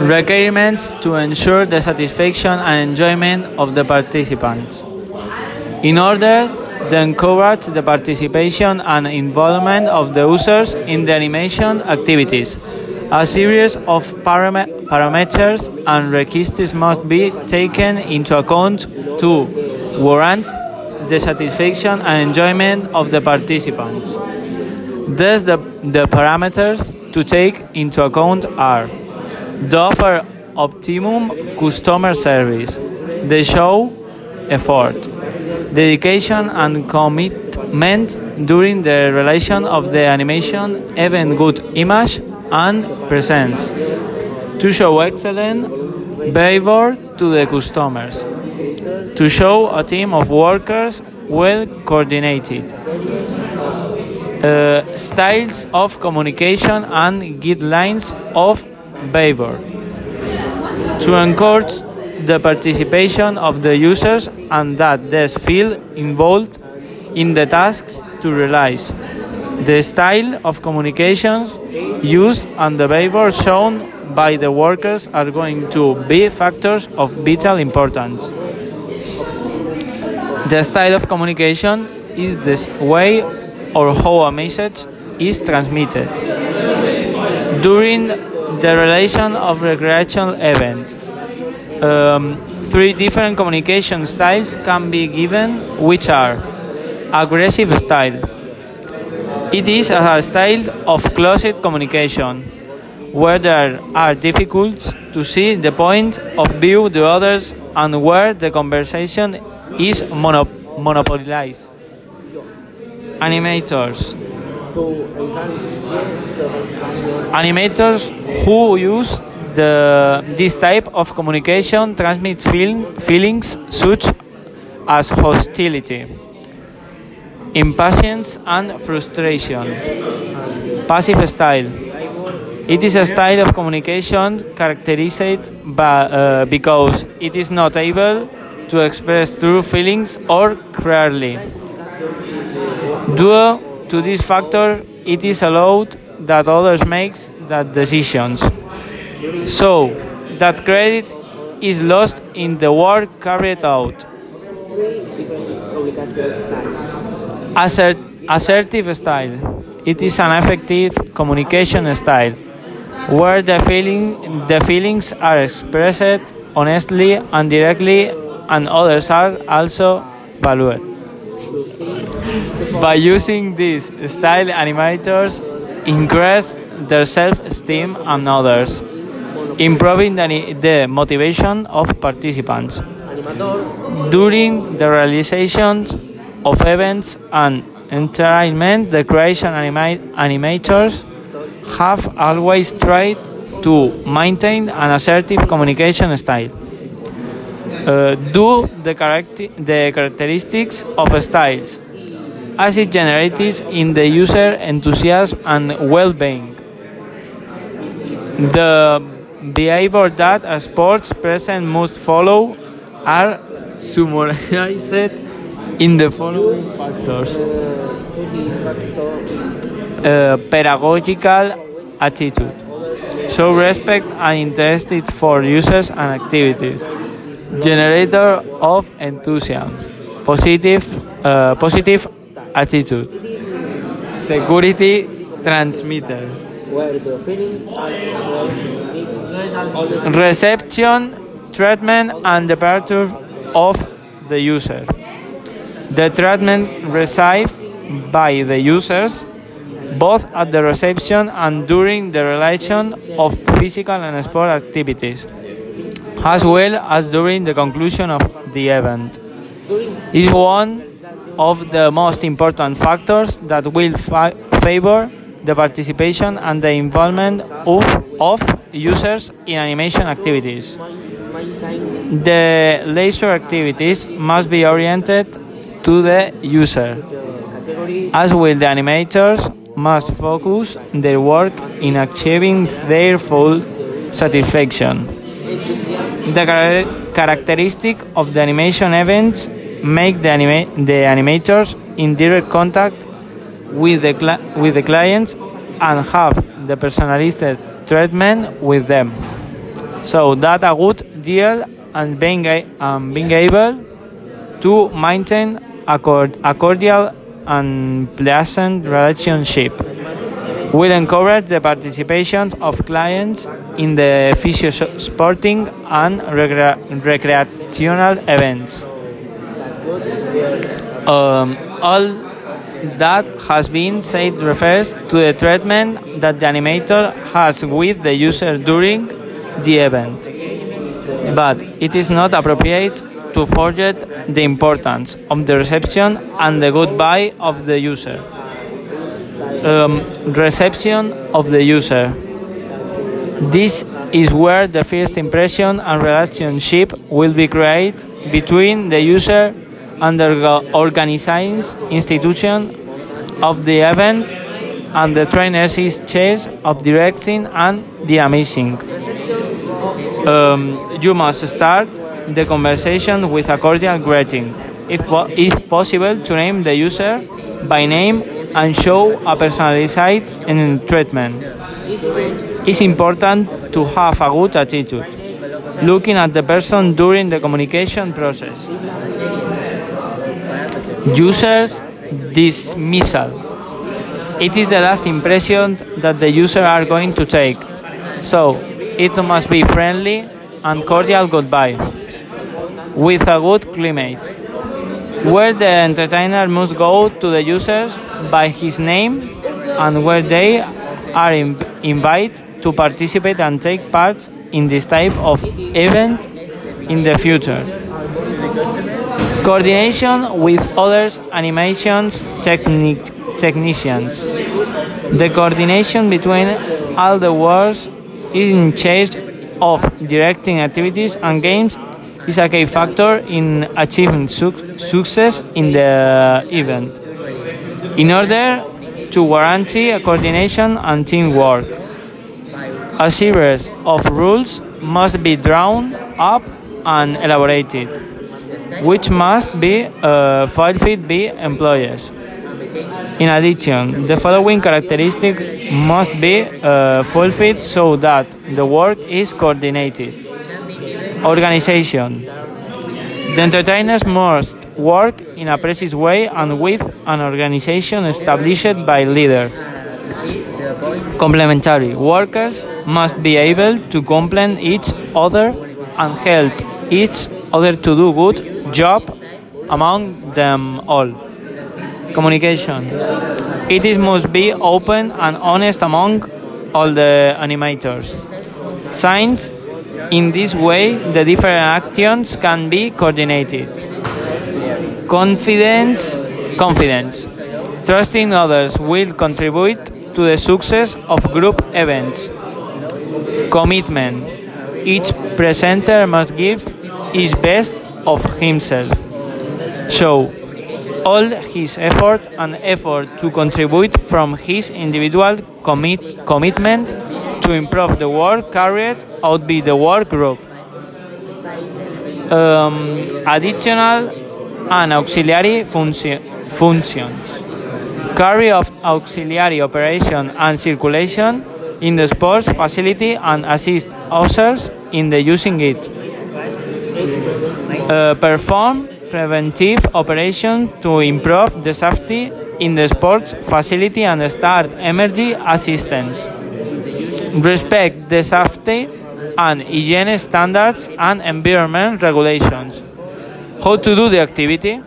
Requirements to ensure the satisfaction and enjoyment of the participants. In order to encourage the participation and involvement of the users in the animation activities, a series of param- parameters and requisites must be taken into account to warrant the satisfaction and enjoyment of the participants. Thus, the, the parameters to take into account are the offer optimum customer service, They show effort, dedication and commitment during the relation of the animation, even good image and presence, to show excellent behavior to the customers, to show a team of workers well coordinated, uh, styles of communication and guidelines of behavior, to encourage the participation of the users and that they feel involved in the tasks to realize. The style of communications used and the behavior shown by the workers are going to be factors of vital importance. The style of communication is the way or how a message is transmitted. During the relation of recreational event, um, three different communication styles can be given, which are aggressive style. It is a style of closed communication, where there are difficulties to see the point of view the others and where the conversation is mono- monopolized. Animators. Animators who use the, this type of communication transmit feel, feelings such as hostility, impatience, and frustration. Passive style. It is a style of communication characterized by, uh, because it is not able to express true feelings or clearly. Due to this factor, it is allowed that others make that decisions. So that credit is lost in the work carried out. Assert, assertive style. It is an effective communication style where the feeling the feelings are expressed honestly and directly and others are also valued. By using this style animators increase their self-esteem and others improving the, the motivation of participants. During the realization of events and entertainment, the creation anima- animators have always tried to maintain an assertive communication style. Uh, due the, character- the characteristics of styles, as it generates in the user enthusiasm and well-being. The behavior that a sports person must follow are summarized in the following factors. Uh, pedagogical attitude. Show respect and interest for users and activities. Generator of enthusiasm. Positive uh, positive attitude. Security transmitter. Reception, treatment, and departure of the user. The treatment received by the users, both at the reception and during the relation of physical and sport activities, as well as during the conclusion of the event, is one of the most important factors that will fa- favor the participation and the involvement of, of users in animation activities. The leisure activities must be oriented to the user, as will the animators must focus their work in achieving their full satisfaction. The char- characteristic of the animation events make the, anima- the animators in direct contact with the, with the clients and have the personalized treatment with them. so that a good deal and being, um, being able to maintain a, a cordial and pleasant relationship will encourage the participation of clients in the physio sporting and recre- recreational events. Um, all that has been said refers to the treatment that the animator has with the user during the event. But it is not appropriate to forget the importance of the reception and the goodbye of the user. Um, reception of the user. This is where the first impression and relationship will be created between the user and the organizing institution of the event and the trainers is charge of directing and dynamizing. Um, you must start the conversation with a cordial greeting, if, if possible, to name the user by name and show a personalized treatment. It's important to have a good attitude, looking at the person during the communication process. Users dismissal. It is the last impression that the user are going to take. So, it must be friendly and cordial goodbye with a good climate, where the entertainer must go to the users by his name and where they are invited to participate and take part in this type of event in the future. Coordination with others animations technic technicians. The coordination between all the works is in charge of directing activities and games is a key factor in achieving su success in the event. In order to guarantee a coordination and teamwork, a series of rules must be drawn up and elaborated, which must be uh, fulfilled by employees. In addition, the following characteristic must be uh, fulfilled so that the work is coordinated. Organization. The entertainers must work in a precise way and with an organization established by leader. Complementary. Workers must be able to complement each other and help each other to do good job among them all. Communication. It is must be open and honest among all the animators. Signs in this way, the different actions can be coordinated. Confidence, confidence. Trusting others will contribute to the success of group events. Commitment. Each presenter must give his best of himself. So, all his effort and effort to contribute from his individual commit commitment to improve the work carried out by the work group. Um, additional and auxiliary function, functions. Carry of auxiliary operation and circulation in the sports facility and assist others in the using it. Uh, perform preventive operation to improve the safety in the sports facility and start emergency assistance respect the safety and hygiene standards and environment regulations. How to do the activity?